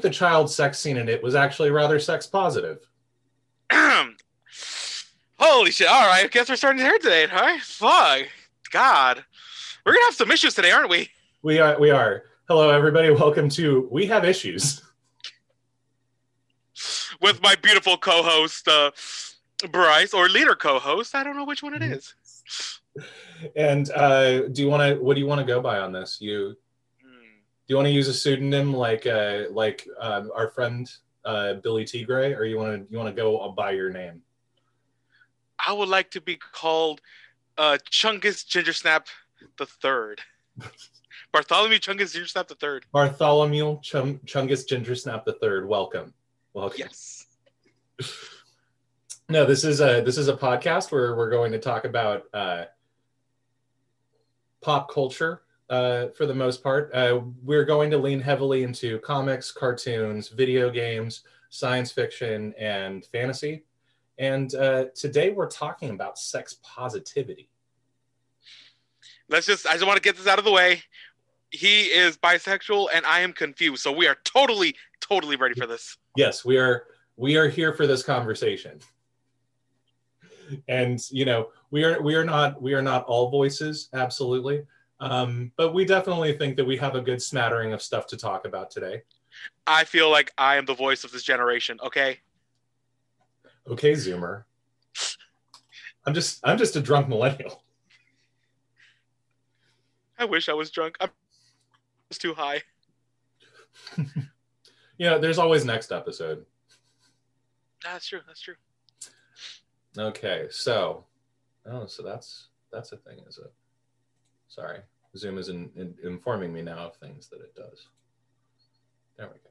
think the child sex scene in it was actually rather sex positive. Holy shit! All right, I guess we're starting to here today, huh? Fuck, God, we're gonna have some issues today, aren't we? We are we are. Hello everybody, welcome to We Have Issues. With my beautiful co-host uh, Bryce, or leader co-host. I don't know which one it is. And uh do you want to what do you want to go by on this? You you want to use a pseudonym like uh like um, our friend uh Billy Tigray or you want to you want to go by your name? I would like to be called uh, Chungus Gingersnap the Third. Bartholomew Chungus Gingersnap the Third. Bartholomew Chung- Chungus Gingersnap the Third. Welcome. Welcome. Yes. No, this is a this is a podcast where we're going to talk about uh, pop culture uh, for the most part. Uh, we're going to lean heavily into comics, cartoons, video games, science fiction, and fantasy. And uh, today we're talking about sex positivity. Let's just. I just want to get this out of the way. He is bisexual, and I am confused. So we are totally, totally ready for this. Yes, we are we are here for this conversation. And you know, we are we are not we are not all voices, absolutely. Um, but we definitely think that we have a good smattering of stuff to talk about today. I feel like I am the voice of this generation. Okay. Okay, Zoomer. I'm just I'm just a drunk millennial. I wish I was drunk. I'm just too high. You know, there's always next episode. That's true. That's true. Okay, so oh, so that's that's a thing, is it? Sorry, Zoom is in, in, informing me now of things that it does. There we go.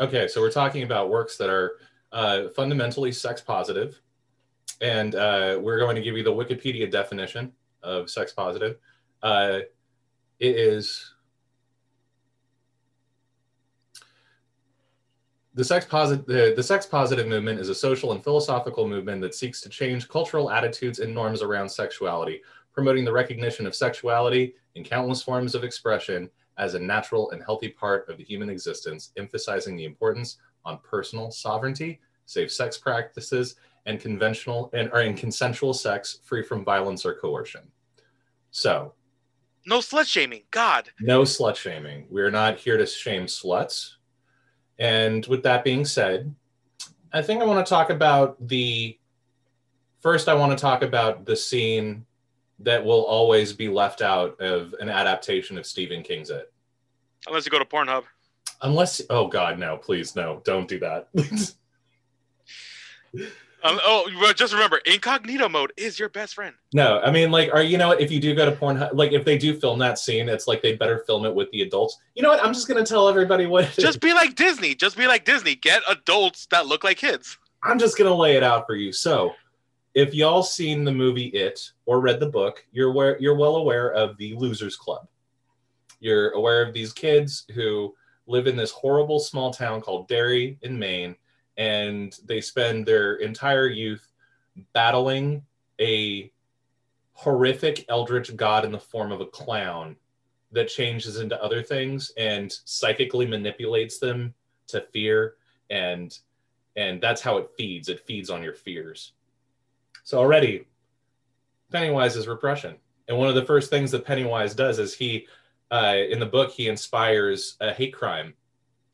Okay, so we're talking about works that are uh, fundamentally sex positive, and uh, we're going to give you the Wikipedia definition of sex positive. Uh, it is the sex positive. The, the sex positive movement is a social and philosophical movement that seeks to change cultural attitudes and norms around sexuality, promoting the recognition of sexuality in countless forms of expression as a natural and healthy part of the human existence, emphasizing the importance on personal sovereignty, safe sex practices, and conventional and or in consensual sex free from violence or coercion. So, No slut shaming. God. no slut shaming. We're not here to shame sluts. And with that being said, I think I want to talk about the first I want to talk about the scene that will always be left out of an adaptation of Stephen King's It. Unless you go to Pornhub. Unless oh god no, please no, don't do that. Um, oh, well, just remember, incognito mode is your best friend. no, I mean like are you know what if you do go to Pornhub like if they do film that scene, it's like they better film it with the adults. You know what? I'm just gonna tell everybody what. Just be like Disney. Just be like Disney. Get adults that look like kids. I'm just gonna lay it out for you. So, if y'all seen the movie It or read the book, you're aware, you're well aware of the Losers Club. You're aware of these kids who live in this horrible small town called Derry in Maine, and they spend their entire youth battling a horrific eldritch god in the form of a clown that changes into other things and psychically manipulates them to fear and and that's how it feeds. It feeds on your fears. So already pennywise is repression. And one of the first things that pennywise does is he uh, in the book he inspires a hate crime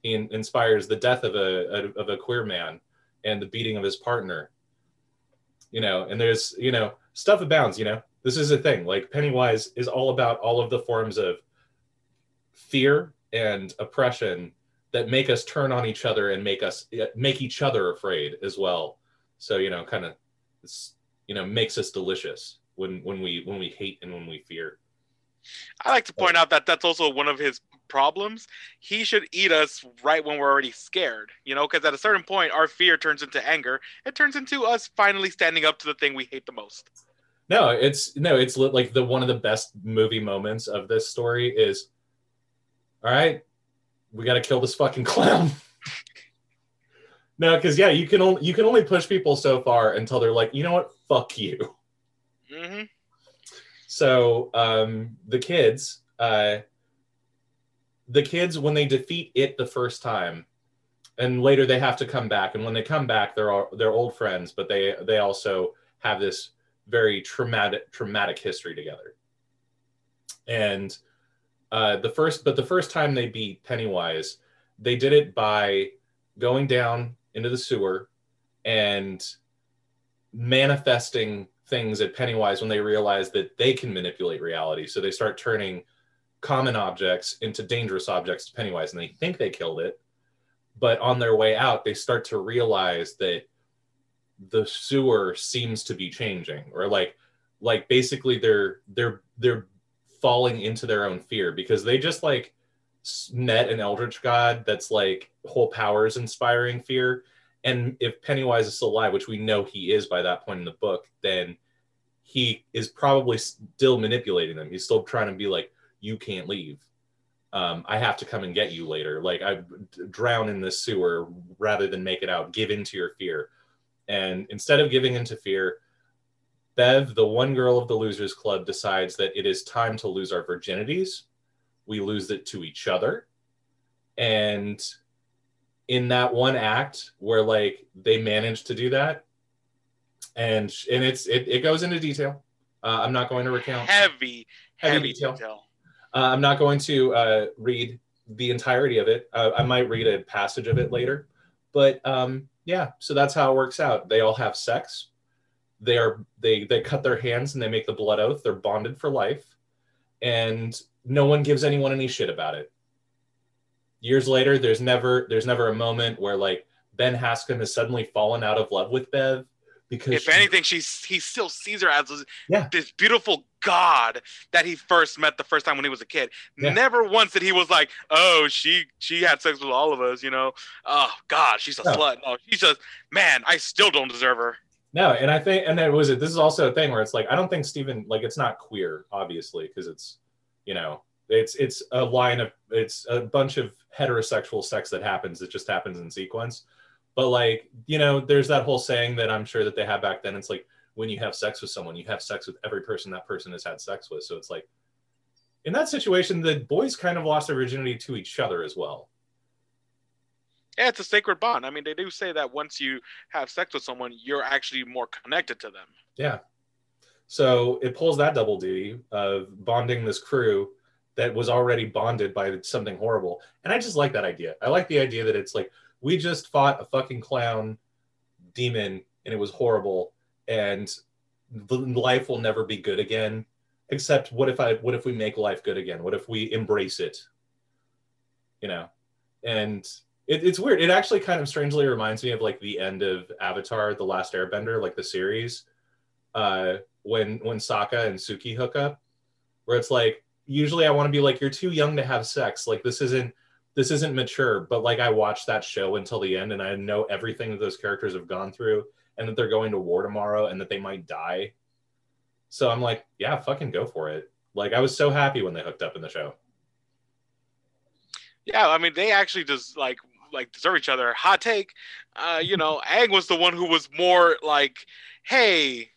in- inspires the death of a, of a queer man and the beating of his partner you know and there's you know stuff abounds you know this is a thing like pennywise is all about all of the forms of fear and oppression that make us turn on each other and make us make each other afraid as well. So you know, kind of, you know, makes us delicious when when we when we hate and when we fear. I like to point out that that's also one of his problems. He should eat us right when we're already scared, you know, because at a certain point, our fear turns into anger. It turns into us finally standing up to the thing we hate the most. No, it's no, it's like the one of the best movie moments of this story is, all right, we got to kill this fucking clown. no, because yeah, you can only you can only push people so far until they're like, you know what, fuck you. Mm-hmm. So um, the kids, uh, the kids, when they defeat it the first time, and later they have to come back, and when they come back, they're all, they're old friends, but they they also have this very traumatic traumatic history together. And uh, the first, but the first time they beat Pennywise, they did it by going down into the sewer and manifesting things at Pennywise when they realize that they can manipulate reality. So they start turning common objects into dangerous objects to Pennywise and they think they killed it. But on their way out, they start to realize that the sewer seems to be changing or like like basically they're they're they're falling into their own fear because they just like met an eldritch god that's like whole powers inspiring fear and if Pennywise is still alive, which we know he is by that point in the book, then he is probably still manipulating them. He's still trying to be like, you can't leave. Um, I have to come and get you later. Like I drown in this sewer rather than make it out. Give in to your fear. And instead of giving into fear, Bev, the one girl of the Losers Club, decides that it is time to lose our virginities. We lose it to each other. And in that one act where like they managed to do that and and it's it, it goes into detail. Uh, i'm not going to recount heavy heavy, heavy detail, detail. Uh, i'm not going to uh, read the entirety of it. Uh, i might read a passage of it later but um, yeah so that's how it works out. They all have sex. They are they they cut their hands and they make the blood oath. They're bonded for life and no one gives anyone any shit about it. Years later, there's never there's never a moment where like Ben Hanscom has suddenly fallen out of love with Bev because if she, anything, she's he still sees her as yeah. this beautiful god that he first met the first time when he was a kid. Yeah. Never once did he was like, oh, she she had sex with all of us, you know. Oh God, she's a no. slut. Oh, she's just man, I still don't deserve her. No, and I think, and then was it? This is also a thing where it's like I don't think Stephen like it's not queer, obviously, because it's you know it's it's a line of it's a bunch of heterosexual sex that happens. It just happens in sequence. But like, you know, there's that whole saying that I'm sure that they had back then. It's like when you have sex with someone, you have sex with every person that person has had sex with. So it's like in that situation, the boys kind of lost their virginity to each other as well. Yeah, it's a sacred bond. I mean, they do say that once you have sex with someone, you're actually more connected to them. Yeah. So it pulls that double duty of bonding this crew that was already bonded by something horrible. And I just like that idea. I like the idea that it's like we just fought a fucking clown demon and it was horrible and life will never be good again. Except what if I what if we make life good again? What if we embrace it? You know? And it, it's weird. It actually kind of strangely reminds me of like the end of Avatar, The Last Airbender, like the series. Uh when when Sokka and Suki hook up, where it's like usually I want to be like, you're too young to have sex. Like this isn't this isn't mature. But like I watched that show until the end and I know everything that those characters have gone through and that they're going to war tomorrow and that they might die. So I'm like, yeah, fucking go for it. Like I was so happy when they hooked up in the show. Yeah, I mean they actually just like like deserve each other. Hot take, uh, you know, Aang was the one who was more like, hey,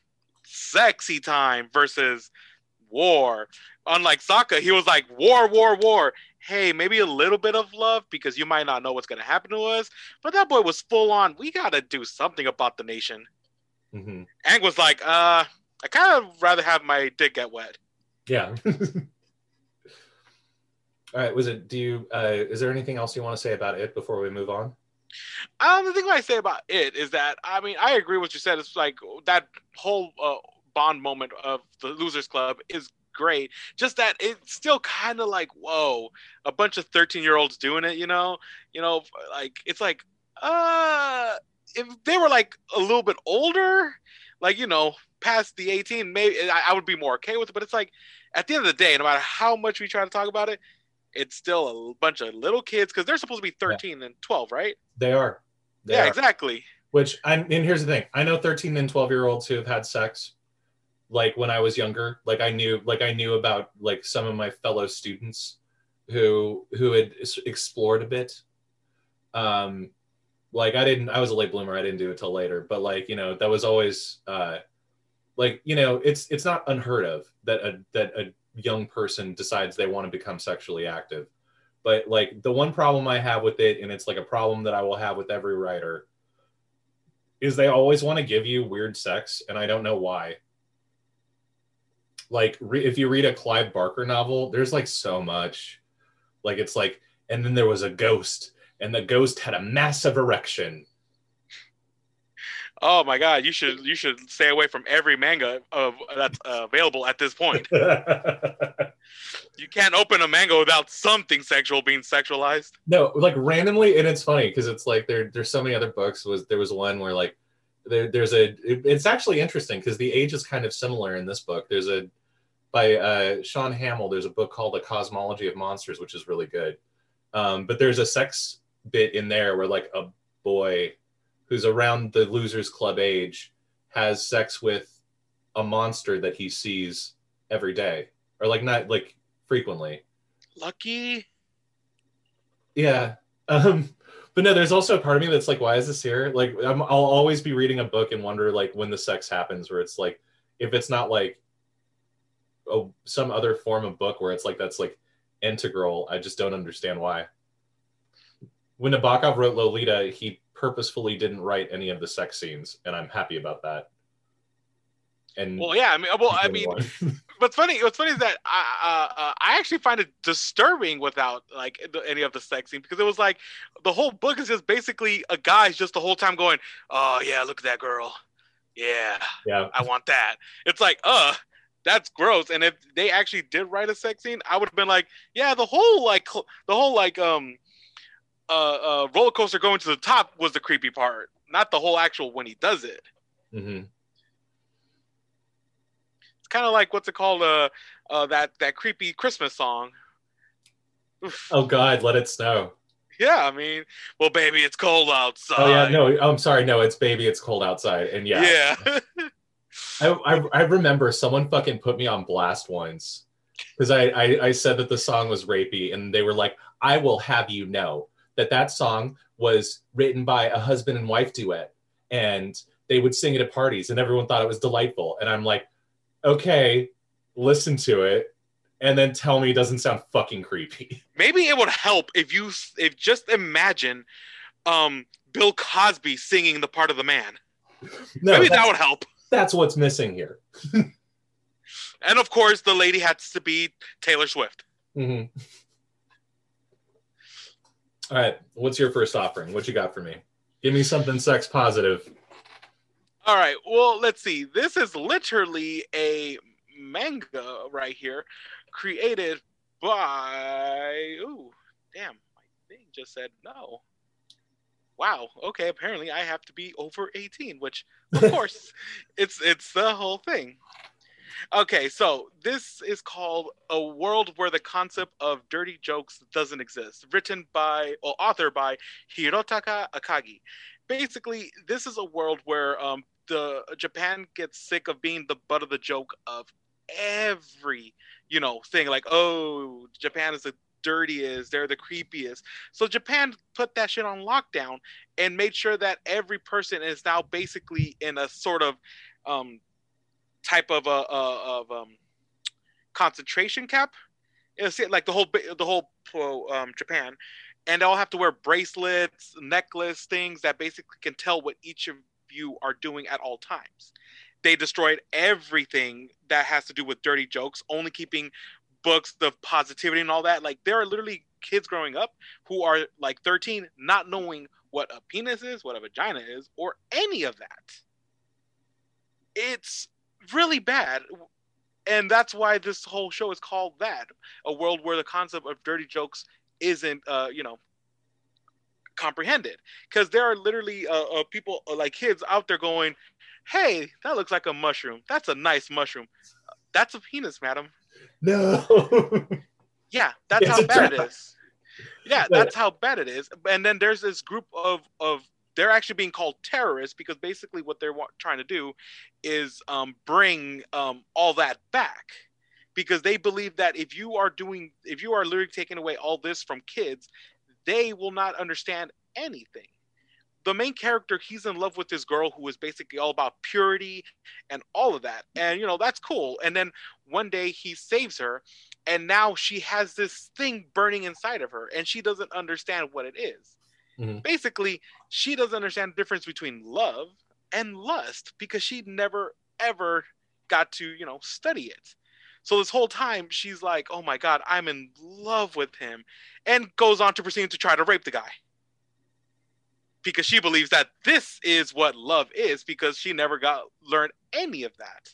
sexy time versus war unlike Sokka, he was like war, war, war. Hey, maybe a little bit of love because you might not know what's gonna happen to us. But that boy was full on. We gotta do something about the nation. Mm-hmm. Aang was like, uh, I kind of rather have my dick get wet. Yeah. All right. Was it? Do you? Uh, is there anything else you want to say about it before we move on? Um, the thing I say about it is that I mean I agree with what you said. It's like that whole uh, bond moment of the Losers Club is great. Just that it's still kind of like, whoa, a bunch of 13 year olds doing it, you know? You know, like, it's like, uh, if they were like a little bit older, like, you know, past the 18, maybe I, I would be more okay with it. But it's like, at the end of the day, no matter how much we try to talk about it, it's still a bunch of little kids because they're supposed to be 13 yeah. and 12, right? They are. They yeah, are. exactly. Which I'm, and here's the thing: I know 13 and 12 year olds who have had sex. Like when I was younger, like I knew, like I knew about like some of my fellow students who who had explored a bit. Um, like I didn't, I was a late bloomer. I didn't do it till later, but like you know, that was always uh, like you know, it's it's not unheard of that a that a young person decides they want to become sexually active. But like the one problem I have with it, and it's like a problem that I will have with every writer, is they always want to give you weird sex, and I don't know why. Like re- if you read a Clive Barker novel, there's like so much. Like it's like, and then there was a ghost, and the ghost had a massive erection, Oh my god, you should you should stay away from every manga of that's uh, available at this point. you can't open a manga without something sexual being sexualized. No, like randomly, and it's funny because it's like there there's so many other books. Was there was one where like there, there's a it, it's actually interesting because the age is kind of similar in this book. There's a by uh, Shaun Hamill. There's a book called The Cosmology of Monsters, which is really good. Um, but there's a sex bit in there where like a boy who's around the losers club age has sex with a monster that he sees every day or like not like frequently lucky yeah um but no there's also a part of me that's like why is this here like i will always be reading a book and wonder like when the sex happens where it's like if it's not like oh some other form of book where it's like that's like integral i just don't understand why when nabokov wrote lolita he purposefully didn't write any of the sex scenes, and I'm happy about that. And well, yeah, I mean, well, I mean, what's funny, what's funny is that I, uh, uh, I actually find it disturbing without like any of the sex scene because it was like the whole book is just basically a guy's just the whole time going, "Oh yeah, look at that girl, yeah, yeah, I want that." It's like, uh, that's gross. And if they actually did write a sex scene, I would have been like, yeah, the whole like the whole like um uh, uh, roller coaster going to the top was the creepy part, not the whole actual when he does it. Mm-hmm. It's kind of like what's it called? Uh, uh, that that creepy Christmas song. Oof. Oh God, let it snow. Yeah, I mean, well, baby, it's cold outside. Oh yeah, no, I'm sorry, no, it's baby, it's cold outside, and yeah, yeah. I, I, I remember someone fucking put me on blast once because I, I I said that the song was rapey, and they were like, "I will have you know." that that song was written by a husband and wife duet and they would sing it at parties and everyone thought it was delightful and i'm like okay listen to it and then tell me it doesn't sound fucking creepy maybe it would help if you if just imagine um bill cosby singing the part of the man no, maybe that would help that's what's missing here and of course the lady has to be taylor swift mm-hmm. All right. What's your first offering? What you got for me? Give me something sex positive. All right. Well, let's see. This is literally a manga right here created by. Ooh, damn. My thing just said no. Wow. Okay. Apparently, I have to be over 18, which, of course, it's it's the whole thing. Okay, so this is called A World Where the Concept of Dirty Jokes Doesn't Exist, written by, or author by Hirotaka Akagi. Basically, this is a world where um, the Japan gets sick of being the butt of the joke of every, you know, thing like, oh, Japan is the dirtiest, they're the creepiest. So Japan put that shit on lockdown and made sure that every person is now basically in a sort of um, type of a uh, of um, concentration camp. It's like the whole the whole um, Japan, and they all have to wear bracelets, necklace things that basically can tell what each of you are doing at all times. They destroyed everything that has to do with dirty jokes, only keeping books of positivity and all that. Like there are literally kids growing up who are like 13, not knowing what a penis is, what a vagina is, or any of that. It's really bad. and that's why this whole show is called that a world where the concept of dirty jokes isn't uh you know comprehended. Because there are literally uh, uh people uh, like kids out there going hey that looks like a mushroom. That's a nice mushroom. That's a penis madam. No. yeah that's It's how bad it trap. is. Yeah that's how bad it is. And then there's this group of of they're actually being called terrorists because basically what they're trying to do is um, bring um, all that back. Because they believe that if you are doing if you are literally taking away all this from kids they will not understand anything. The main character he's in love with this girl who is basically all about purity and all of that. And you know that's cool. And then one day he saves her and now she has this thing burning inside of her and she doesn't understand what it is. Mhm. basically she doesn't understand the difference between love and lust because she never ever got to you know study it so this whole time she's like oh my god i'm in love with him and goes on to proceed to try to rape the guy because she believes that this is what love is because she never got learned any of that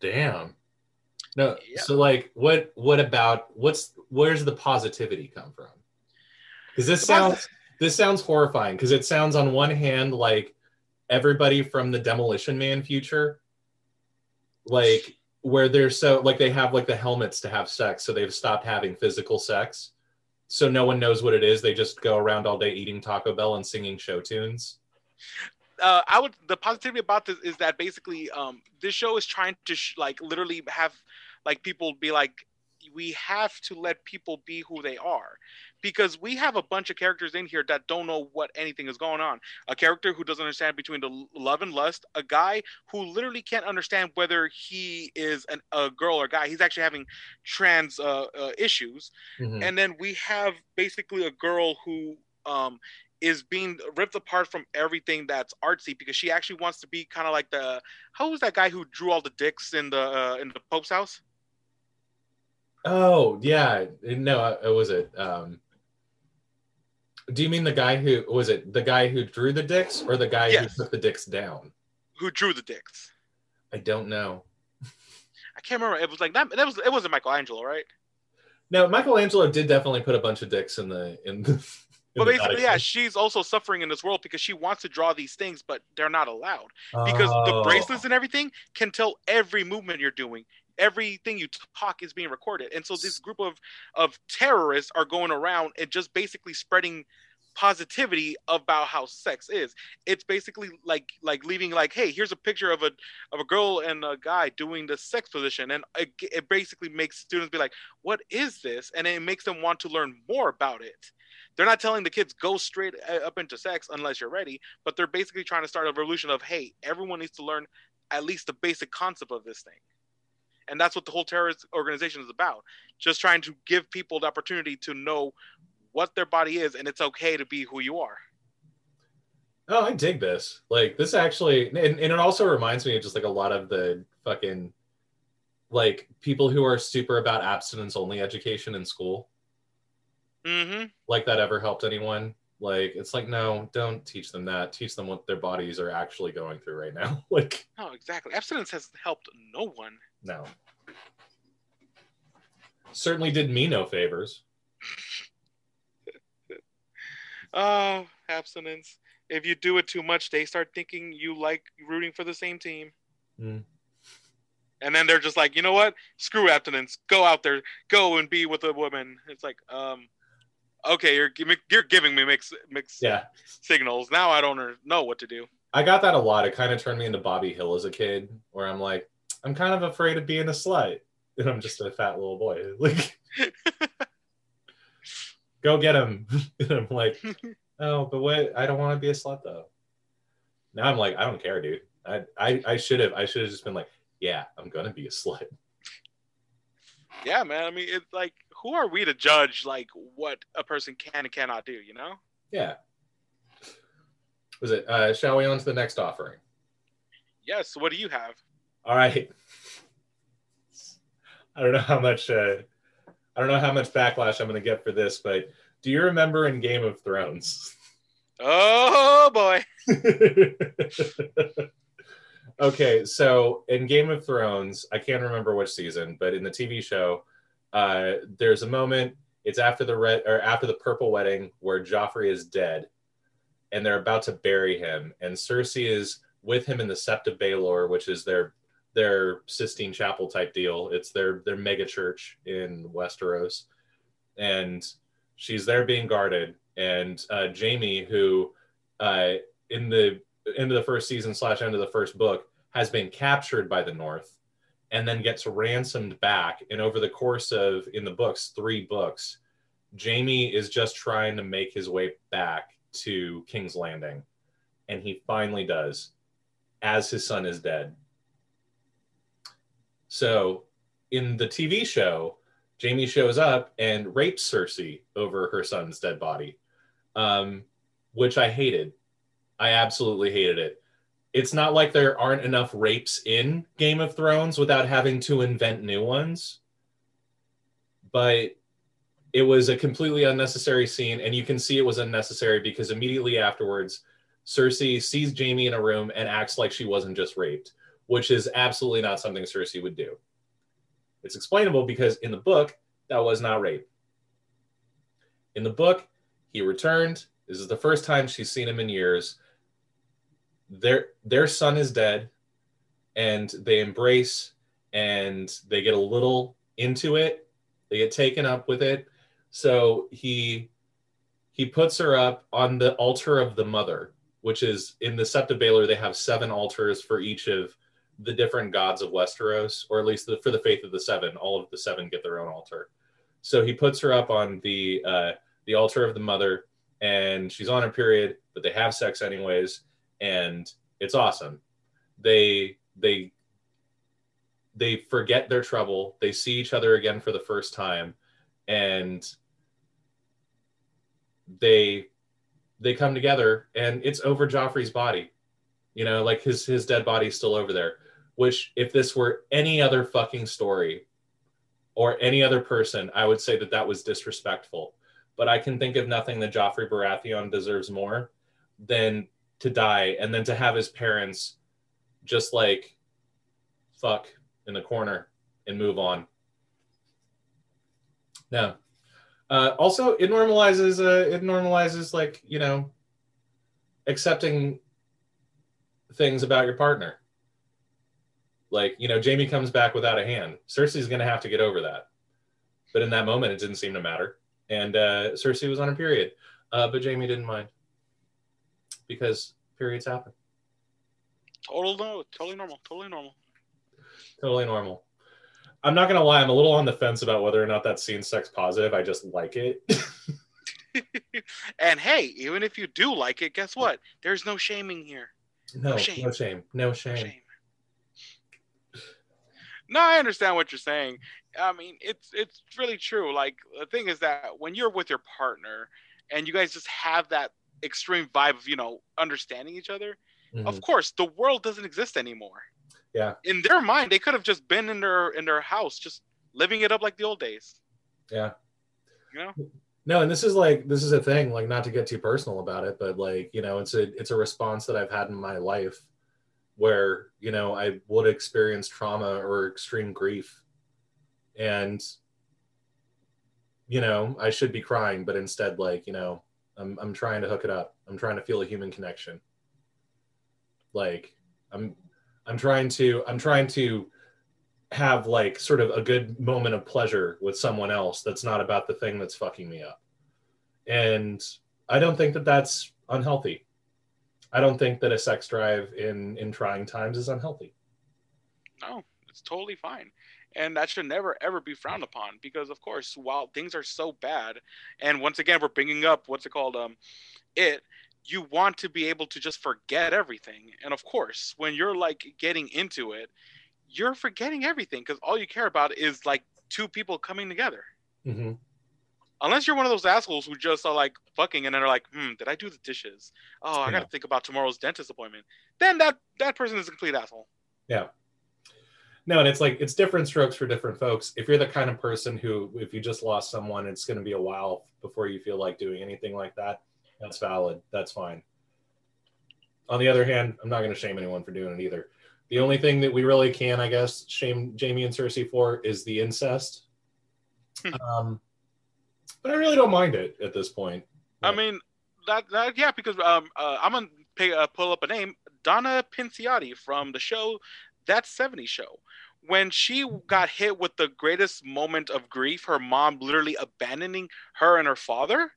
Damn. No. Yeah. So like, what? What about what's? Where's the positivity come from? Because this sounds this sounds horrifying. Because it sounds on one hand like everybody from the Demolition Man future, like where they're so like they have like the helmets to have sex, so they've stopped having physical sex. So no one knows what it is. They just go around all day eating Taco Bell and singing show tunes. uh, I would the positivity about this is that basically um, this show is trying to sh- like literally have like people be like we have to let people be who they are because we have a bunch of characters in here that don't know what anything is going on a character who doesn't understand between the love and lust a guy who literally can't understand whether he is an, a girl or guy he's actually having trans uh, uh, issues Mhm. and then we have basically a girl who um, is being ripped apart from everything that's artsy because she actually wants to be kind of like the how was that guy who drew all the dicks in the uh, in the Pope's house? Oh yeah, no, it was it. Um, do you mean the guy who was it? The guy who drew the dicks, or the guy Yes. who took the dicks down? Who drew the dicks? I don't know. I can't remember. It was like that. That was it. Wasn't Michelangelo, right? No, Michelangelo did definitely put a bunch of dicks in the in the. in But the basically, yeah, she's also suffering in this world because she wants to draw these things, but they're not allowed because the Oh. bracelets and everything can tell every movement you're doing. Everything you talk is being recorded, and so this group of of terrorists are going around and just basically spreading positivity about how sex is. It's basically like like leaving like, hey, here's a picture of a of a girl and a guy doing the sex position, and it, it basically makes students be like, what is this? And it makes them want to learn more about it. They're not telling the kids go straight uh, up into sex unless you're ready, but they're basically trying to start a revolution of, hey, everyone needs to learn at least the basic concept of this thing. And that's what the whole terrorist organization is about. Just trying to give people the opportunity to know what their body is and it's okay to be who you are. Oh, I dig this. Like this actually, and, and it also reminds me of just like a lot of the fucking like people who are super about abstinence only education in school. Mm-hmm. Like that ever helped anyone? Like it's like no, don't teach them that. Teach them what their bodies are actually going through right now. like No, exactly. Abstinence has helped no one. No. Certainly did me no favors. Oh, abstinence. If you do it too much, they start thinking you like rooting for the same team. Mm. And then they're just like, you know what? Screw abstinence. Go out there. Go and be with a woman. It's like, um, okay, you're you're giving me mixed mixed Yeah. signals. Now I don't know what to do. I got that a lot. It kind of turned me into Bobby Hill as a kid, where I'm like, I'm kind of afraid of being a slut. And I'm just a fat little boy. Like, go get him. and I'm like, oh, but what? I don't want to be a slut though. Now I'm like, I don't care, dude. I I, I should have I should have just been like, yeah, I'm gonna be a slut. Yeah, man. I mean, it's like, who are we to judge like what a person can and cannot do? You know? Yeah. Was it? Uh, shall we on to the next offering? Yes. What do you have? All right. I don't know how much uh, I don't know how much backlash I'm going to get for this, but do you remember in Game of Thrones? Oh boy. Okay, so in Game of Thrones, I can't remember which season, but in the TV show, uh, there's a moment. It's after the red or after the purple wedding where Joffrey is dead, and they're about to bury him, and Cersei is with him in the Sept of Baelor, which is their their Sistine Chapel type deal. It's their their mega church in Westeros, and she's there being guarded. And uh, Jaime, who uh, in the end of the first season slash end of the first book has been captured by the North, and then gets ransomed back. And over the course of in the books, three books, Jaime is just trying to make his way back to King's Landing, and he finally does, as his son is dead so in the TV show, Jaime shows up and rapes Cersei over her son's dead body, um, which I hated. I absolutely hated it. It's not like there aren't enough rapes in Game of Thrones without having to invent new ones, but it was a completely unnecessary scene, and you can see it was unnecessary because immediately afterwards, Cersei sees Jaime in a room and acts like she wasn't just raped which is absolutely not something Cersei would do. It's explainable because in the book, that was not rape. In the book, he returned. This is the first time she's seen him in years. Their their son is dead, and they embrace and they get a little into it. They get taken up with it. So he he puts her up on the altar of the mother, which is in the Sept of Baelor. They have seven altars for each of the different gods of Westeros, or at least the, for the faith of the seven, all of the seven get their own altar. So he puts her up on the uh, the altar of the mother, and she's on her period, but they have sex anyways, and it's awesome. They they they forget their trouble. They see each other again for the first time, and they they come together, and it's over Joffrey's body. You know, like his his dead body's still over there which if this were any other fucking story or any other person, I would say that that was disrespectful. But I can think of nothing that Joffrey Baratheon deserves more than to die and then to have his parents just like fuck in the corner and move on. No. Uh, also, it normalizes. Uh, it normalizes like you know, accepting things about your partner. Like, you know, Jaime comes back without a hand. Cersei's going to have to get over that. But in that moment, it didn't seem to matter. And uh, Cersei was on a period. Uh, but Jaime didn't mind because periods happen. Total no, totally normal, totally normal. Totally normal. I'm not gonna lie, I'm a little on the fence about whether or not that scene's sex positive. I just like it. and hey, even if you do like it, guess what? There's no shaming here. No, no shame. No shame. No shame. No shame. No, I understand what you're saying. I mean, it's it's really true. Like the thing is that when you're with your partner and you guys just have that extreme vibe of you know understanding each other, mm-hmm. of course the world doesn't exist anymore. Yeah. In their mind, they could have just been in their in their house, just living it up like the old days. Yeah. You know. No, and this is like this is a thing. Like not to get too personal about it, but like you know, it's a it's a response that I've had in my life where you know I would experience trauma or extreme grief, and you know I should be crying, but instead, like you know, I'm I'm trying to hook it up. I'm trying to feel a human connection. Like I'm I'm trying to I'm trying to have like sort of a good moment of pleasure with someone else that's not about the thing that's fucking me up. And I don't think that that's unhealthy. I don't think that a sex drive in in trying times is unhealthy. No, it's totally fine. And that should never ever be frowned upon because of course, while things are so bad, and once again we're bringing up what's it called um it you want to be able to just forget everything. And of course, when you're like getting into it, you're forgetting everything because all you care about is like two people coming together. Mm-hmm unless you're one of those assholes who just are like fucking and then are like, hmm, did I do the dishes? Oh, I yeah. got to think about tomorrow's dentist appointment. Then that that person is a complete asshole. Yeah. No, and it's like it's different strokes for different folks. If you're the kind of person who, if you just lost someone, it's going to be a while before you feel like doing anything like that. That's valid. That's fine. On the other hand, I'm not going to shame anyone for doing it either. The only thing that we really can, I guess, shame Jaime and Cersei for is the incest. Hmm. um, but I really don't mind it at this point. I mean, that, that yeah, because um, uh, I'm gonna pay, uh, pull up a name, Donna Pinciotti from the show That 70 Show. When she got hit with the greatest moment of grief, her mom literally abandoning her and her father.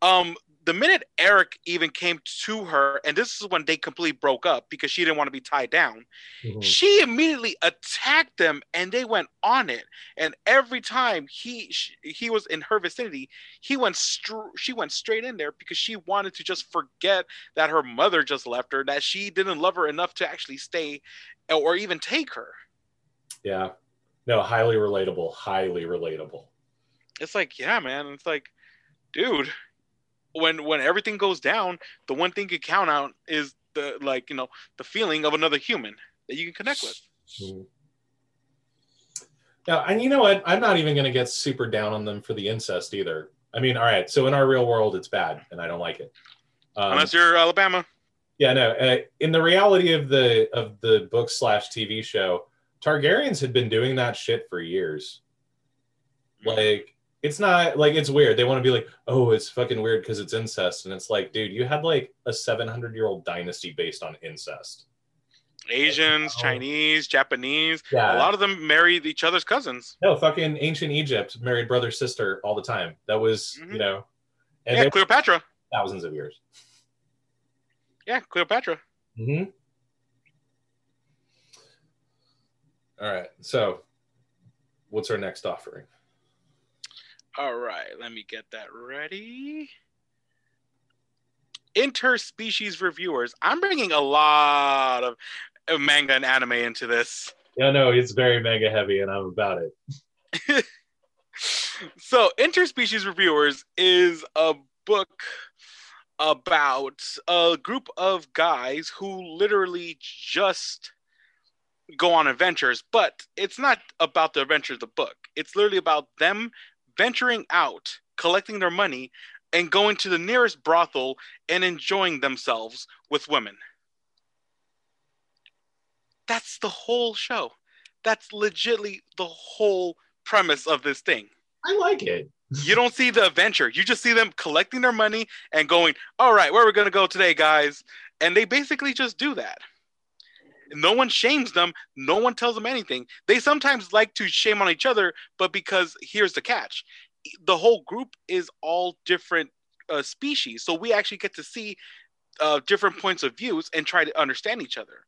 Um, the minute Eric even came to her, and this is when they completely broke up because she didn't want to be tied down. Mhm. She immediately attacked them, and they went on it. And every time he he was in her vicinity, he went str- she went straight in there because she wanted to just forget that her mother just left her, that she didn't love her enough to actually stay or even take her. Yeah. No, highly relatable. Highly relatable. It's like, yeah, man. It's like, dude, when when everything goes down, the one thing you count out is the like you know the feeling of another human that you can connect with. Mhm. Yeah, and you know what? I'm not even going to get super down on them for the incest either. I mean, all right. So in our real world, it's bad, and I don't like it. Um, Unless you're Alabama. Yeah, no. Uh, in the reality of the of the book slash TV show, Targaryens had been doing that shit for years. Like, it's not like it's weird. They want to be like, oh, it's fucking weird because it's incest, and it's like, dude, you had like a seven hundred year old dynasty based on incest. Asians, Oh. Chinese, Japanese. Yeah. A lot of them married each other's cousins. No, fucking ancient Egypt married brother sister all the time. That was, Mhm. you know, and yeah, Cleopatra. thousands of years. Yeah, Cleopatra. Mm-hmm. All right. So, what's our next offering? All right, let me get that ready. Interspecies reviewers. I'm bringing a lot of manga and anime into this. Yeah, no, it's very mega heavy, and I'm about it. so interspecies reviewers is a book about a group of guys who literally just go on adventures but it's not about the adventures of the book it's literally about them venturing out collecting their money and going to the nearest brothel and enjoying themselves with women that's the whole show that's legitly the whole premise of this thing I like it. you don't see the adventure. You just see them collecting their money and going, all right, where are we going to go today, guys? And they basically just do that. No one shames them. No one tells them anything. They sometimes like to shame on each other, but because here's the catch the whole group is all different uh, species. So we actually get to see uh, different points of views and try to understand each other.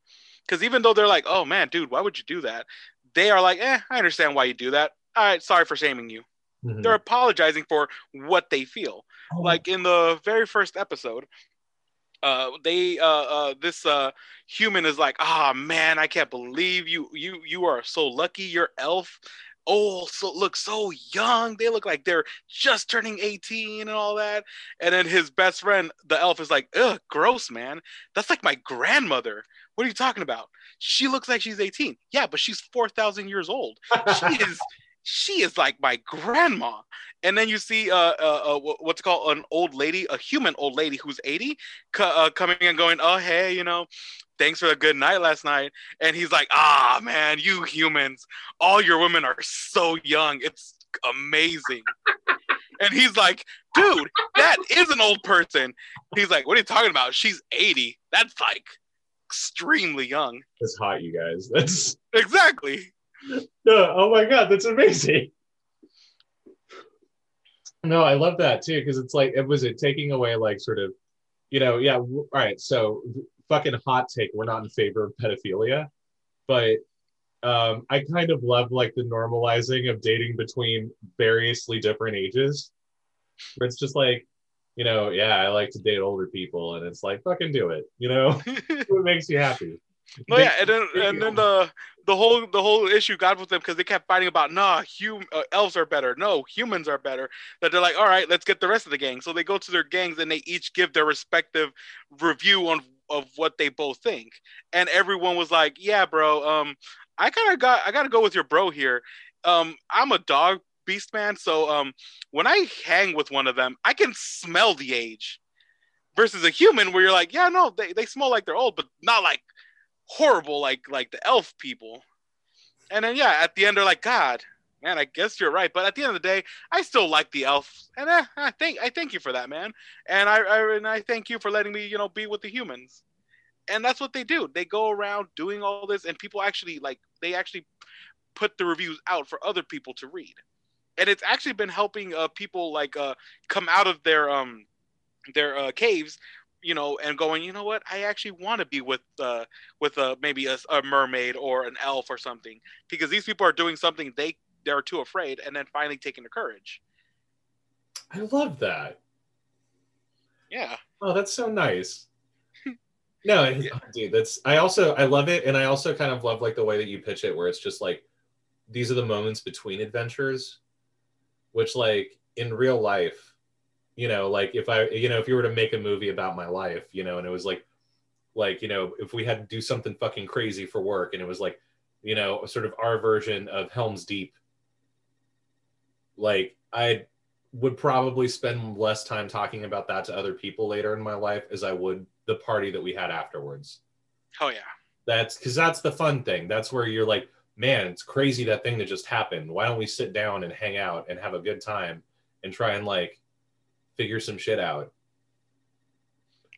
Because even though they're like, oh man, dude, why would you do that? They are like, eh, I understand why you do that. All right, sorry for shaming you Mhm. they're apologizing for what they feel. Oh, Like in the very first episode, uh, they uh, uh, this uh, human is like, ah man, I can't believe you you you are so lucky. Your elf, oh, so look so young. They look like they're just turning 18 and all that. And then his best friend, the elf, is like, ugh, gross, man. That's like my grandmother. What are you talking about? She looks like she's 18. Yeah, but she's 4,000 years old she is she is like my grandma. And then you see uh, uh, uh what's called? An old lady a human old lady who's 80 co- uh, coming and going oh hey you know thanks for a good night last night. And he's like ah man you humans all your women are so young. It's amazing. And he's like dude that is an old person. He's like what are you talking about? She's 80 that's like extremely young. That's hot, you guys. That's exactly no. Oh my god, that's amazing. No, I love that too because it's like it was it taking away like sort of, you know, yeah. All right, so fucking hot take. We're not in favor of pedophilia, but um, I kind of love like the normalizing of dating between variously different ages. Where it's just like, you know, yeah, I like to date older people, and it's like fucking do it. You know, it makes you happy. No, They- yeah, and then and then the the whole the whole issue got with them because they kept fighting about nah, hum, uh, elves are better, no, humans are better. That they're like, all right, let's get the rest of the gang. So they go to their gangs and they each give their respective review on of what they both think, and everyone was like, yeah, bro, um, I kind of got I got to go with your bro here. Um, I'm a dog beast man, so um, when I hang with one of them, I can smell the age. Versus a human, where you're like, yeah, no, they, they smell like they're old, but not like horrible like like the elf people. And then yeah, at the end they're like, God, man, I guess you're right. But at the end of the day, I still like the elf, and eh, I thank I thank you for that, man. And I, I and I thank you for letting me, you know, be with the humans. And that's what they do. They go around doing all this, and people actually like they actually put the reviews out for other people to read. And it's actually been helping uh, people like uh, come out of their um their uh, caves you know, and going, you know what, I actually want to be with uh, with a maybe a, a, mermaid or an elf or something, because these people are doing something they they're too afraid, and then finally taking the courage. I love that. Yeah. Oh, that's so nice. no, yeah. dude, that's I also I love it, and I also kind of love like the way that you pitch it, where it's just like these are the moments between adventures, which like in real life you know like if i you know if you were to make a movie about my life you know and it was like like you know if we had to do something fucking crazy for work and it was like you know sort of our version of helms deep like i would probably spend less time talking about that to other people later in my life as i would the party that we had afterwards. Oh yeah. That's because that's the fun thing. That's where you're like man it's crazy that thing that just happened. Why don't we sit down and hang out and have a good time and try and like figure some shit out.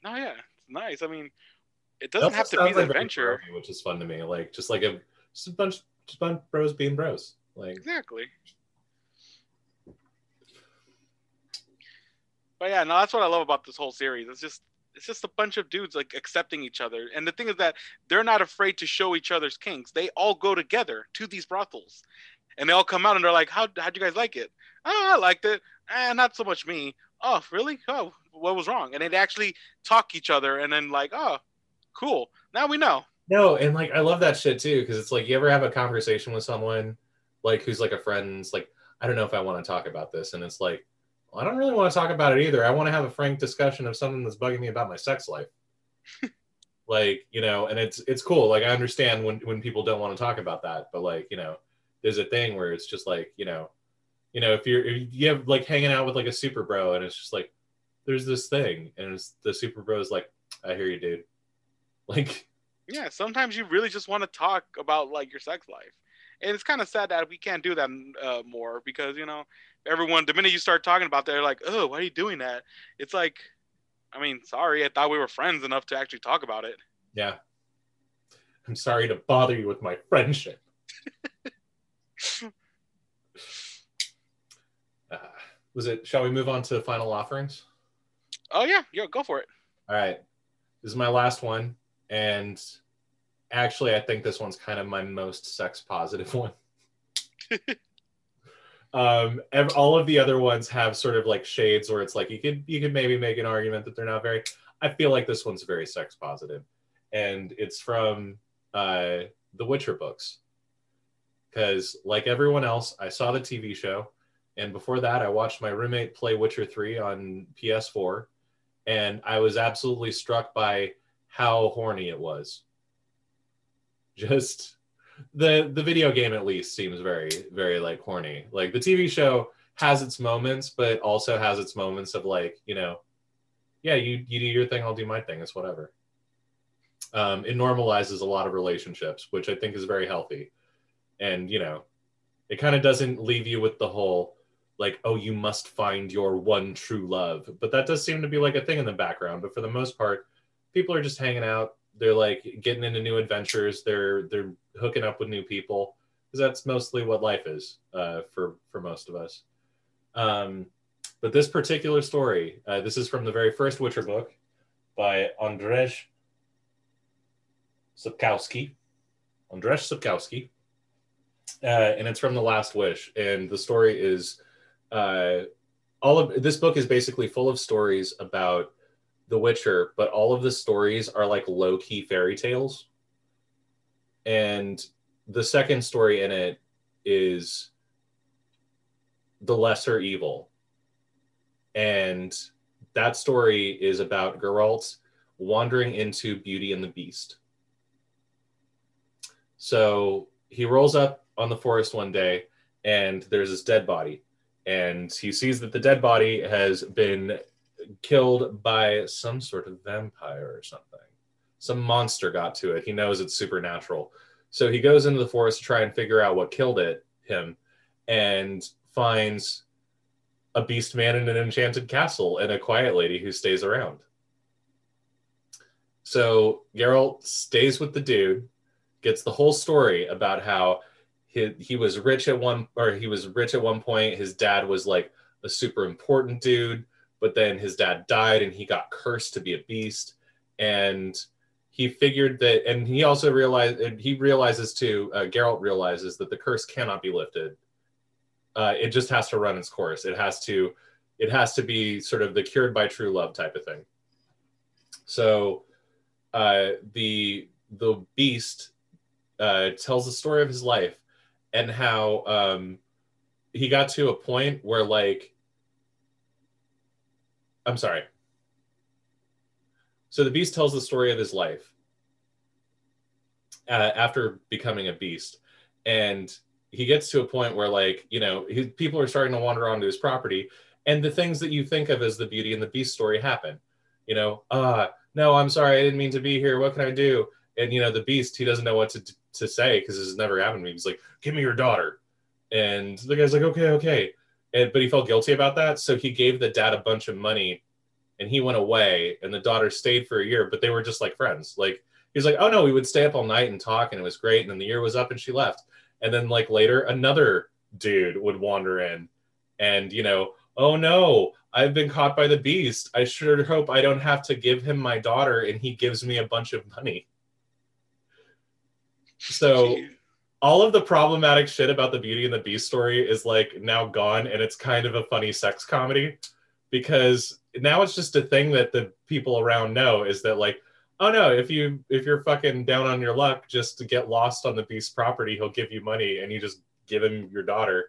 Oh yeah, it's nice. I mean, it doesn't have to be an like adventure, which is fun to me. Like just like a just a bunch, just a bunch of bros being bros. Like exactly. But yeah, no, that's what I love about this whole series. It's just it's just a bunch of dudes like accepting each other. And the thing is that they're not afraid to show each other's kinks. They all go together to these brothels. And they all come out and they're like, How how'd you guys like it? Oh, I liked it. Eh, not so much me oh, really? Oh, what was wrong? And they'd actually talk each other and then like, oh, cool. Now we know. No, and like I love that shit too because it's like you ever have a conversation with someone like who's like a friend, it's like I don't know if I want to talk about this, and it's like well, I don't really want to talk about it either. I want to have a frank discussion of something that's bugging me about my sex life. like you know, and it's it's cool. Like I understand when when people don't want to talk about that, but like you know, there's a thing where it's just like you know you know, if you're if you have like hanging out with like a super bro and it's just like there's this thing and it's the super bro is like, I hear you, dude. Like Yeah, sometimes you really just want to talk about like your sex life. And it's kind of sad that we can't do that uh, more because, you know, everyone the minute you start talking about that, they're like, "Oh, why are you doing that?" It's like I mean, sorry, I thought we were friends enough to actually talk about it. Yeah. I'm sorry to bother you with my friendship. was it shall we move on to final offerings? Oh yeah yeah go for it. All right. This is my last one and actually i think this one's kind of my most sex positive one. Um all of the other ones have sort of like shades where it's like you could you could maybe make an argument that they're not very i feel like this one's very sex positive. And it's from uh the witcher books. Because like everyone else i saw the tv show and before that, I watched my roommate play Witcher 3 on PS4, and I was absolutely struck by how horny it was. Just the the video game at least seems very very like horny. Like the TV show has its moments, but also has its moments of like you know, yeah, you you do your thing, I'll do my thing. It's whatever. Um, it normalizes a lot of relationships, which I think is very healthy, and you know, it kind of doesn't leave you with the whole like oh you must find your one true love. But that does seem to be like a thing in the background. But for the most part people are just hanging out. They're like getting into new adventures. They're they're hooking up with new people. Because that's mostly what life is uh, for for most of us. Um, but this particular story uh, this is from the very first witcher book by andrzej sapkowski. Andrzej sapkowski. Uh, and it's from the last wish. And the story is uh, all of this book is basically full of stories about The Witcher, but all of the stories are like low key fairy tales. And the second story in it is The Lesser Evil. And that story is about Geralt wandering into Beauty and the Beast. So he rolls up on the forest one day and there's this dead body and he sees that the dead body has been killed by some sort of vampire or something. some monster got to it. He knows it's supernatural. So he goes into the forest to try and figure out what killed it him and finds a beast man in an enchanted castle and a quiet lady who stays around. So Geralt stays with the dude, gets the whole story about how he, he was rich at one or he was rich at one point. His dad was like a super important dude, but then his dad died and he got cursed to be a beast. And he figured that, and he also realized, and he realizes too, uh, Geralt realizes that the curse cannot be lifted. Uh, it just has to run its course. It has to, it has to be sort of the cured by true love type of thing. So, uh, the the beast uh, tells the story of his life and how um, he got to a point where like i'm sorry. So the beast tells the story of his life uh, after becoming a beast and he gets to a point where like you know people are starting to wander onto his property and the things that you think of as the beauty and the beast story happen. You know uh no i'm sorry i didn't mean to be here what can i do? And you know the beast he doesn't know what to to say because this has never happened to me. He's like give me your daughter. And the guy's like okay okay. And but he felt guilty about that so he gave the dad a bunch of money and he went away and the daughter stayed for a year but they were just like friends. Like he's like oh no we would stay up all night and talk and it was great. And then the year was up and she left. And then like later another dude would wander in and you know oh no i've been caught by the beast. I sure hope i don't have to give him my daughter and he gives me a bunch of money so all of the problematic shit about the beauty and the beast story is like now gone and it's kind of a funny sex comedy because now it's just a thing that the people around know is that like oh no if you if you're fucking down on your luck just to get lost on the beast property he'll give you money and you just give him your daughter.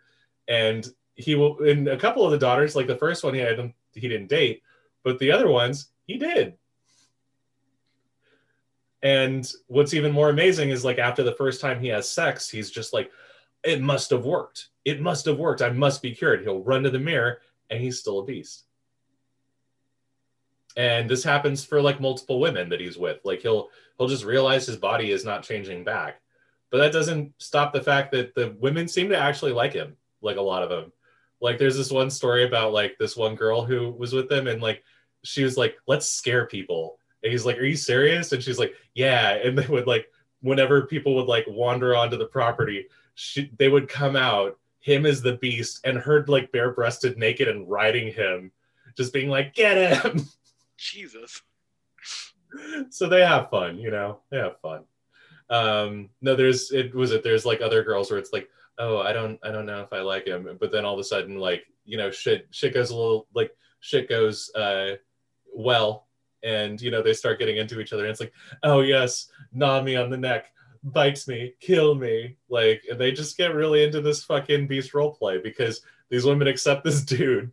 And he will in a couple of the daughters like the first one he had he didn't date but the other ones he did and what's even more amazing is like after the first time he has sex he's just like it must have worked. It must have worked. I must be cured. He'll run to the mirror and he's still a beast. And this happens for like multiple women that he's with. Like he'll he'll just realize his body is not changing back. But that doesn't stop the fact that the women seem to actually like him like a lot of them like there's this one story about like this one girl who was with him and like she was like let's scare people and he's like are you serious and she's like yeah and they would like whenever people would like wander onto the property she, they would come out him as the beast and her like bare breasted naked and riding him just being like get him Jesus. so they have fun, you know. They have fun. Um, no, there's it was it. There's like other girls where it's like, oh, I don't, I don't know if I like him, but then all of a sudden, like, you know, shit, shit goes a little like shit goes uh, well, and you know they start getting into each other. And it's like, oh yes, gnaw me on the neck, bites me, kill me, like, and they just get really into this fucking beast role play because these women accept this dude,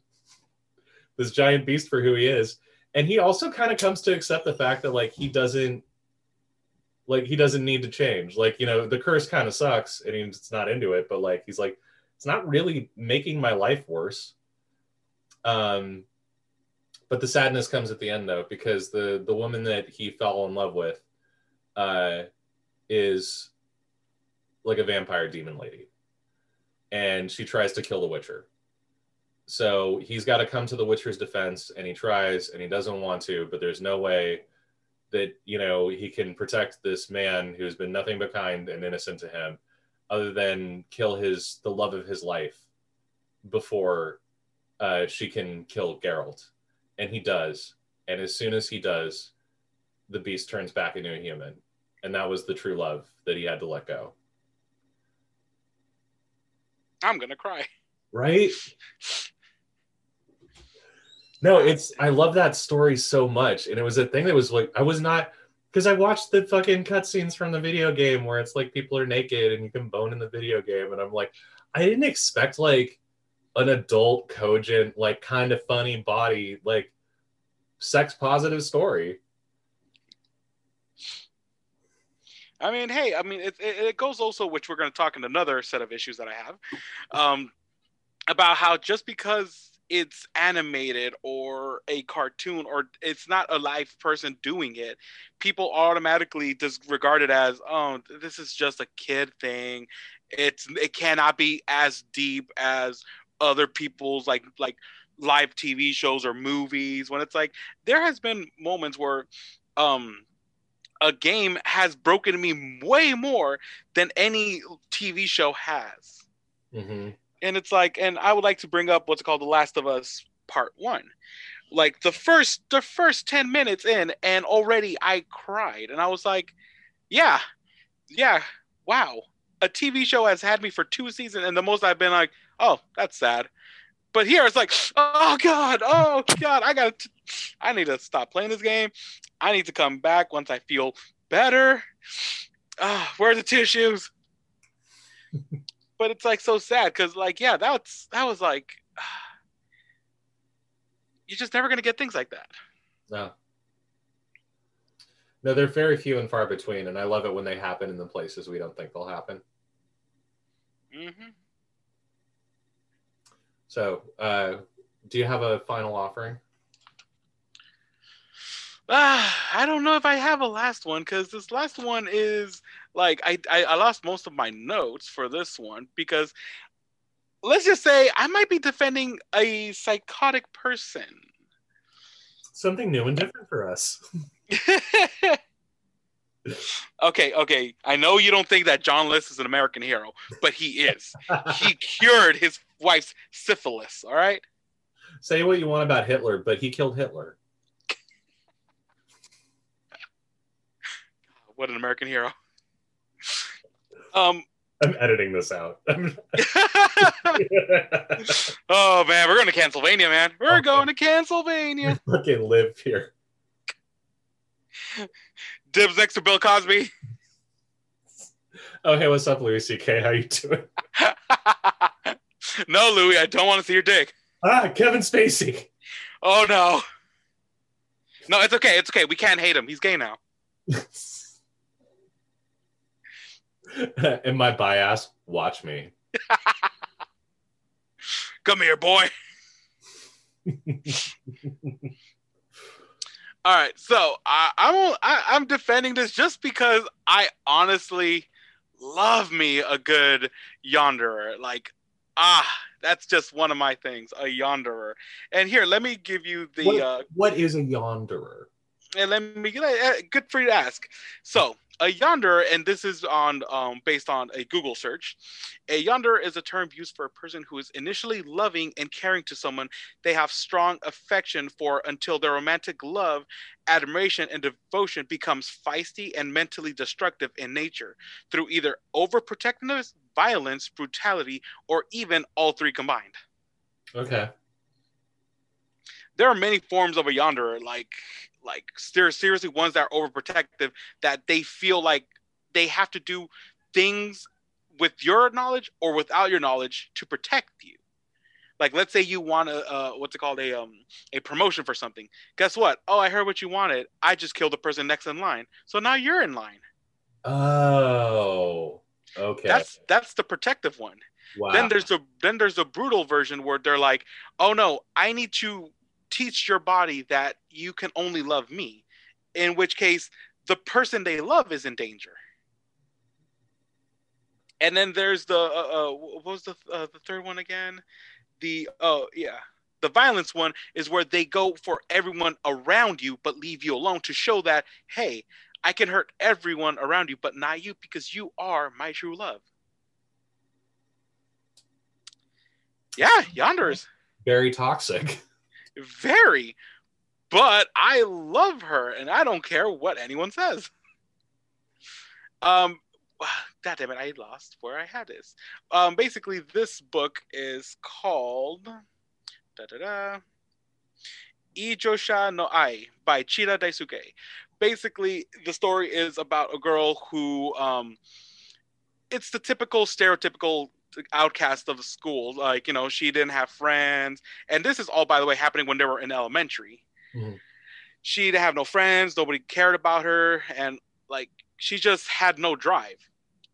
this giant beast for who he is, and he also kind of comes to accept the fact that like he doesn't like he doesn't need to change like you know the curse kind of sucks and he's not into it but like he's like it's not really making my life worse um but the sadness comes at the end though because the the woman that he fell in love with uh is like a vampire demon lady. And she tries to kill the witcher. So he's got to come to the Witcher's defense, and he tries, and he doesn't want to, but there's no way that you know he can protect this man who's been nothing but kind and innocent to him, other than kill his the love of his life before uh, she can kill Geralt, and he does. And as soon as he does, the beast turns back into a human, and that was the true love that he had to let go. I'm gonna cry. Right? No, it's I love that story so much, and it was a thing that was like I was not because I watched the fucking cutscenes from the video game where it's like people are naked and you can bone in the video game, and I'm like, I didn't expect like an adult, cogent, like kind of funny body, like sex positive story. I mean, hey, I mean, it, it, it goes also, which we're going to talk in another set of issues that I have, um, about how just because it's animated or a cartoon or it's not a live person doing it, people automatically disregard it as, oh, this is just a kid thing. It's it cannot be as deep as other people's like like live TV shows or movies. When it's like there has been moments where um a game has broken me way more than any TV show has. Mm-hmm. And it's like, and I would like to bring up what's called The Last of Us Part One. Like the first, the first ten minutes in, and already I cried, and I was like, yeah, yeah, wow. A TV show has had me for two seasons, and the most I've been like, oh, that's sad. But here it's like, oh god, oh god, I got to I need to stop playing this game. I need to come back once I feel better. Ah, where are the tissues? but it's like so sad because like yeah, that's that was like you're just never gonna get things like that. No. No, they're very few and far between, and I love it when they happen in the places we don't think they'll happen. Mm-hmm. So, uh, do you have a final offering? Ah, I don't know if I have a last one because this last one is like I, I I lost most of my notes for this one because let's just say I might be defending a psychotic person. Something new and different for us. okay, okay. I know you don't think that John List is an American hero, but he is. he cured his wife's syphilis, all right? Say what you want about Hitler, but he killed Hitler. what an American hero. Um, I'm editing this out. oh man, we're going to Pennsylvania, man. We're okay. going to Pennsylvania. Fucking live here. Dibs next to Bill Cosby. Oh hey, what's up, Louis C.K.? How you doing? no, Louis, I don't want to see your dick. Ah, Kevin Spacey. Oh no. No, it's okay. It's okay. We can't hate him. He's gay now. In my bias, watch me. Come here, boy. All right, so I, I'm I, I'm defending this just because I honestly love me a good yandere. Like, ah, that's just one of my things, a yandere. And here, let me give you the. What, uh, what is a yandere? And let me uh, good for you to ask. So, a yonder, and this is on um, based on a Google search. A yonder is a term used for a person who is initially loving and caring to someone they have strong affection for until their romantic love, admiration, and devotion becomes feisty and mentally destructive in nature through either overprotectiveness, violence, brutality, or even all three combined. Okay. There are many forms of a yonder, like like seriously ones that are overprotective that they feel like they have to do things with your knowledge or without your knowledge to protect you. Like let's say you want a uh, what's it called? A um a promotion for something. Guess what? Oh i heard what you wanted. I just killed the person next in line. So now you're in line. Oh okay. That's that's the protective one. Wow. then there's a then there's a brutal version where they're like oh no i need to teach your body that you can only love me, in which case the person they love is in danger. And then there's the uh, uh, what was the uh, the third one again? The oh yeah, the violence one is where they go for everyone around you but leave you alone to show that hey, I can hurt everyone around you but not you because you are my true love. Yeah, yonder is very toxic. Very. But I love her and I don't care what anyone says. Um God damn it, I lost where I had this. Um basically this book is called da da da Ijosha no Ai by Chida Daisuke. Basically, the story is about a girl who um it's the typical stereotypical outcast of the school. Like, you know, she didn't have friends. And this is all, by the way, happening when they were in elementary. Mm-hmm. She didn't have no friends. Nobody cared about her. And like, she just had no drive.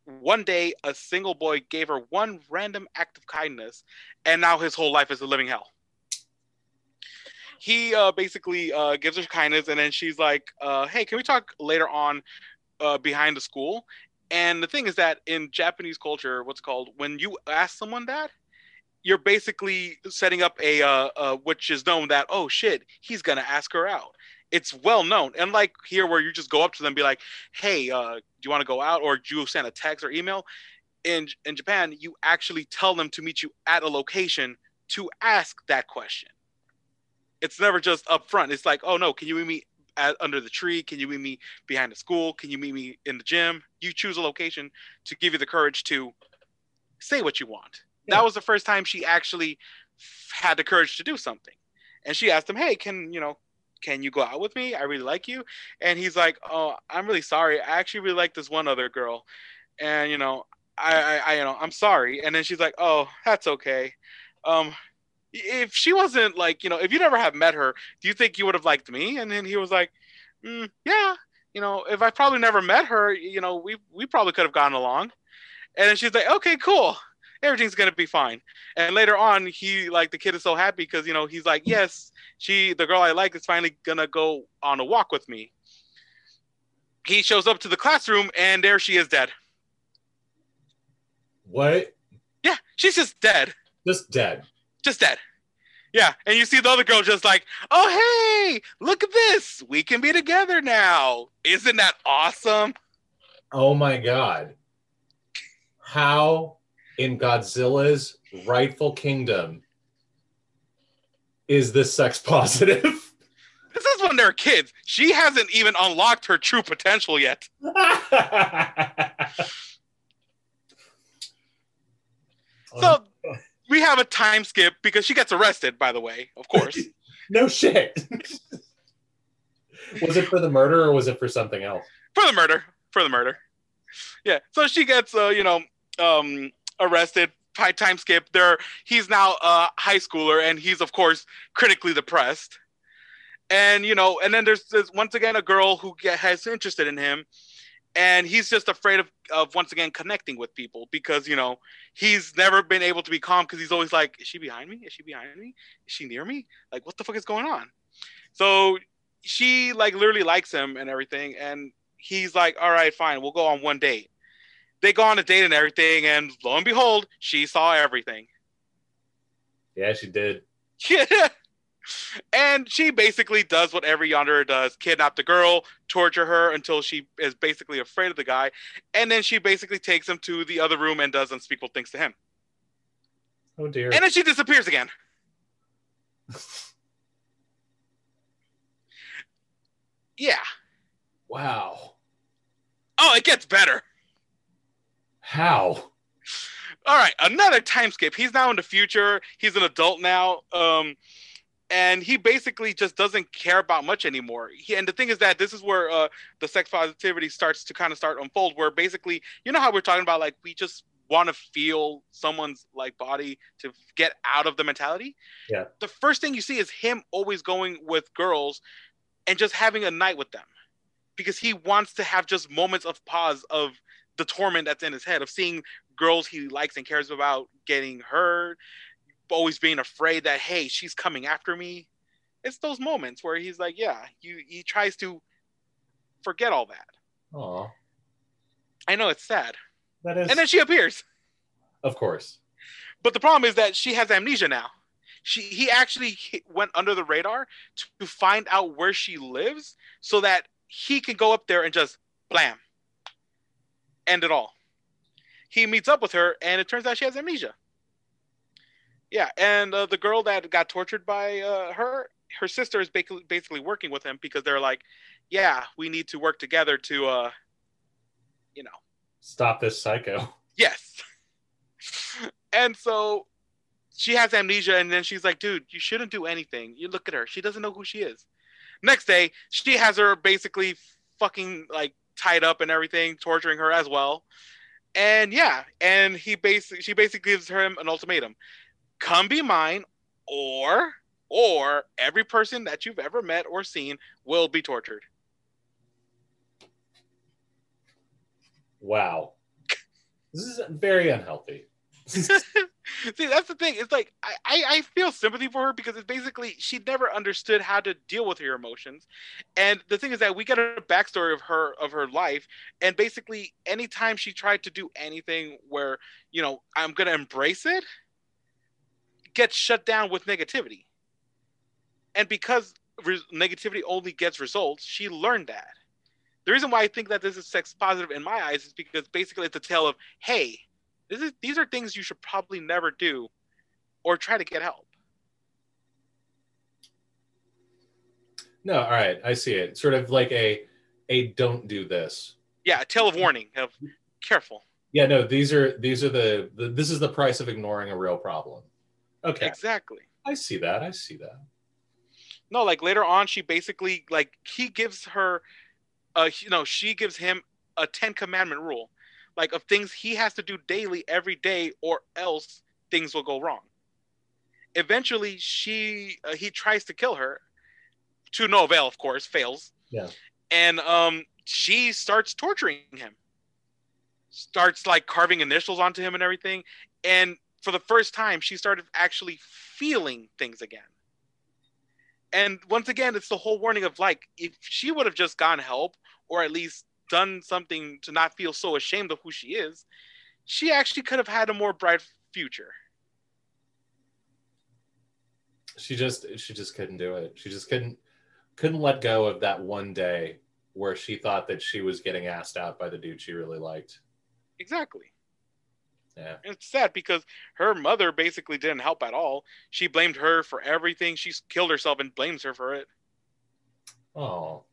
One day, a single boy gave her one random act of kindness, and now his whole life is a living hell. he uh, basically uh, gives her kindness, and then she's like, uh, "Hey, can we talk later on uh, behind the school?" And the thing is that in Japanese culture, what's called when you ask someone that, you're basically setting up a uh, uh, which is known that oh shit, he's gonna ask her out. It's well known, and like here where you just go up to them, be like, "Hey, uh, do you want to go out?" or do you send a text or email? In in Japan, you actually tell them to meet you at a location to ask that question. It's never just up front. It's like, oh no, can you meet me at, under the tree? Can you meet me behind the school? Can you meet me in the gym? You choose a location to give you the courage to say what you want. Yeah. That was the first time she actually f- had the courage to do something. And she asked him, "Hey, can you know, can you go out with me? I really like you." And he's like, "Oh, I'm really sorry. I actually really like this one other girl, and you know, I, I, I you know, I'm sorry." And then she's like, "Oh, that's okay. Um, if she wasn't like, you know, if you never have met her, do you think you would have liked me?" And then he was like, mm, "Yeah, you know, if I probably never met her, you know, we we probably could have gotten along." And then she's like, "Okay, cool." Everything's gonna be fine. And later on, he like the kid is so happy because you know he's like, yes, she, the girl I like, is finally gonna go on a walk with me. He shows up to the classroom and there she is dead. What? Yeah, she's just dead, Just dead. Just dead. Yeah, and you see the other girl just like, oh hey, look at this, we can be together now. Isn't that awesome? Oh my god. How in Godzilla's rightful kingdom is this sex positive? This is when they're kids. She hasn't even unlocked her true potential yet. So we have a time skip because she gets arrested, by the way, of course. no shit. was it for the murder or was it for something else? for the murder. For the murder. Yeah. So she gets, uh, you know, um, arrested. By time skip. There, he's now a high schooler, and he's of course critically depressed. And you know, and then there's, there's once again a girl who get, has interested in him, and he's just afraid of, of once again connecting with people because you know he's never been able to be calm because he's always like, is she behind me? Is she behind me? Is she near me? Like, what the fuck is going on? So she like literally likes him and everything, and he's like, all right, fine, we'll go on one date. They go on a date and everything, and lo and behold, she saw everything. Yeah, she did. Yeah. And she basically does what every Yandere does kidnap the girl, torture her until she is basically afraid of the guy. And then she basically takes him to the other room and does unspeakable things to him. Oh dear. And then she disappears again. Yeah. wow. Oh, it gets better. How? All right, another time skip. He's now in the future. He's an adult now. Um, and he basically just doesn't care about much anymore. He, and the thing is that this is where uh, the sex positivity starts to kind of start unfold. Where basically, you know how we're talking about like we just want to feel someone's like body to get out of the mentality. Yeah. The first thing you see is him always going with girls and just having a night with them because he wants to have just moments of pause of the torment that's in his head of seeing girls he likes and cares about getting hurt, always being afraid that hey, she's coming after me. It's those moments where he's like, yeah, you he tries to forget all that. Oh, I know it's sad. that is. And then she appears. of course. But the problem is that she has amnesia now. She he actually went under the radar to find out where she lives so that he can go up there and just blam end it all. He meets up with her and it turns out she has amnesia. Yeah, and uh, the girl that got tortured by uh, her, her sister is basically basically working with him because they're like, yeah, we need to work together to, uh, you know, Stop this psycho. Yes. and so she has amnesia, and then she's like, dude, you shouldn't do anything. You look at her. She doesn't know who she is. Next day, she has her basically fucking like tied up and everything, torturing her as well. And yeah, and he basically she basically gives him an ultimatum. Come be mine, or or every person that you've ever met or seen will be tortured. Wow. This is very unhealthy. See, that's the thing. It's like I, I, feel sympathy for her because it's basically she never understood how to deal with her emotions. And the thing is that we get a backstory of her of her life, and basically anytime she tried to do anything where, you know, I'm gonna embrace it, gets shut down with negativity. And because re- negativity only gets results, she learned that. The reason why I think that this is sex positive in my eyes is because basically it's a tale of, hey, this is these are things you should probably never do or try to get help. No, all right, I see it. Sort of like a a don't do this. Yeah, a tale of warning of careful. Yeah, no, these are these are the, the this is the price of ignoring a real problem. Okay. Exactly. I see that. I see that. No, like later on, she basically like he gives her, uh, you know, she gives him a Ten Commandment rule, like of things he has to do daily every day, or else things will go wrong. Eventually, she uh, he tries to kill her, to no avail, of course, fails. Yeah. And um, she starts torturing him. Starts like carving initials onto him and everything, and for the first time, she started actually feeling things again. And once again, it's the whole warning of like, if she would have just gotten help or at least done something to not feel so ashamed of who she is, she actually could have had a more bright future. She just she just couldn't do it. She just couldn't couldn't let go of that one day where she thought that she was getting asked out by the dude she really liked. Exactly. Yeah. It's sad because her mother basically didn't help at all. She blamed her for everything. She's killed herself and blames her for it. Oh.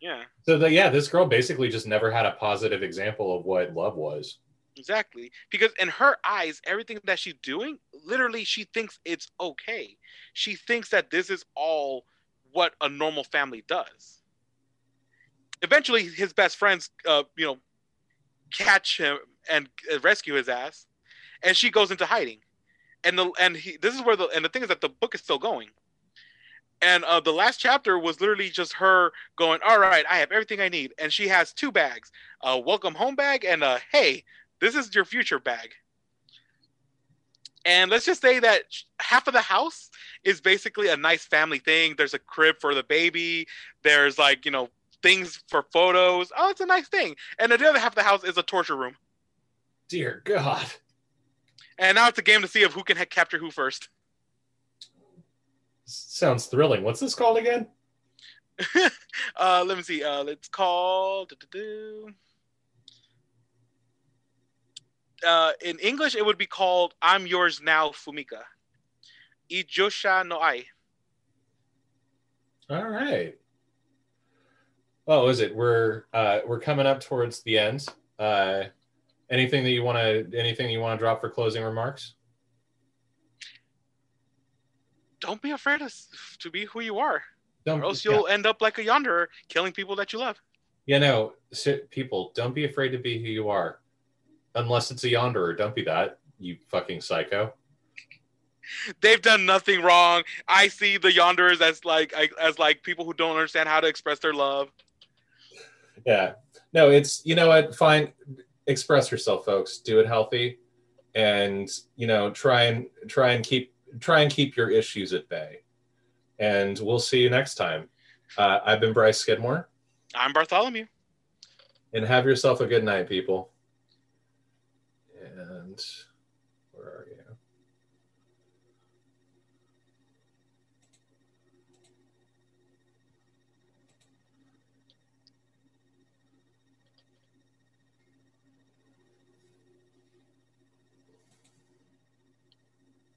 Yeah, So the, yeah, this girl basically just never had a positive example of what love was. exactly. Because in her eyes, everything that she's doing, literally, she thinks it's okay. She thinks that this is all what a normal family does. Eventually, his best friends, uh, you know, catch him and uh, rescue his ass, and she goes into hiding. And the and he this is where the and the thing is that the book is still going. And uh, the last chapter was literally just her going, "All right, I have everything I need," and she has two bags: a welcome home bag and a "Hey, this is your future bag." And let's just say that half of the house is basically a nice family thing. There's a crib for the baby. There's like you know things for photos. Oh, it's a nice thing. And the other half of the house is a torture room. Dear God. And now it's a game to see of who can ha- capture who first. Sounds thrilling. What's this called again? uh, let me see. Uh, let's Uh, in English, it would be called "I'm Yours Now, Fumika." Ijosha no ai. All right. Oh, is it? We're uh, we're coming up towards the end. Uh, anything that you want to anything you want to drop for closing remarks? Don't be afraid to, to be who you are, Don't, or else you'll end up like a yandere, killing people that you love. Yeah, no, people, don't be afraid to be who you are. Unless it's a yandere. Don't be that, you fucking psycho. They've done nothing wrong. I see the yonders as like as like people who don't understand how to express their love. Yeah. No, it's, you know what? Fine. Express yourself, folks. Do it healthy. And, you know, try and try and keep try and keep your issues at bay. And we'll see you next time. Uh, I've been Bryce Skidmore. I'm Bartholomew. And have yourself a good night, people. And where are you?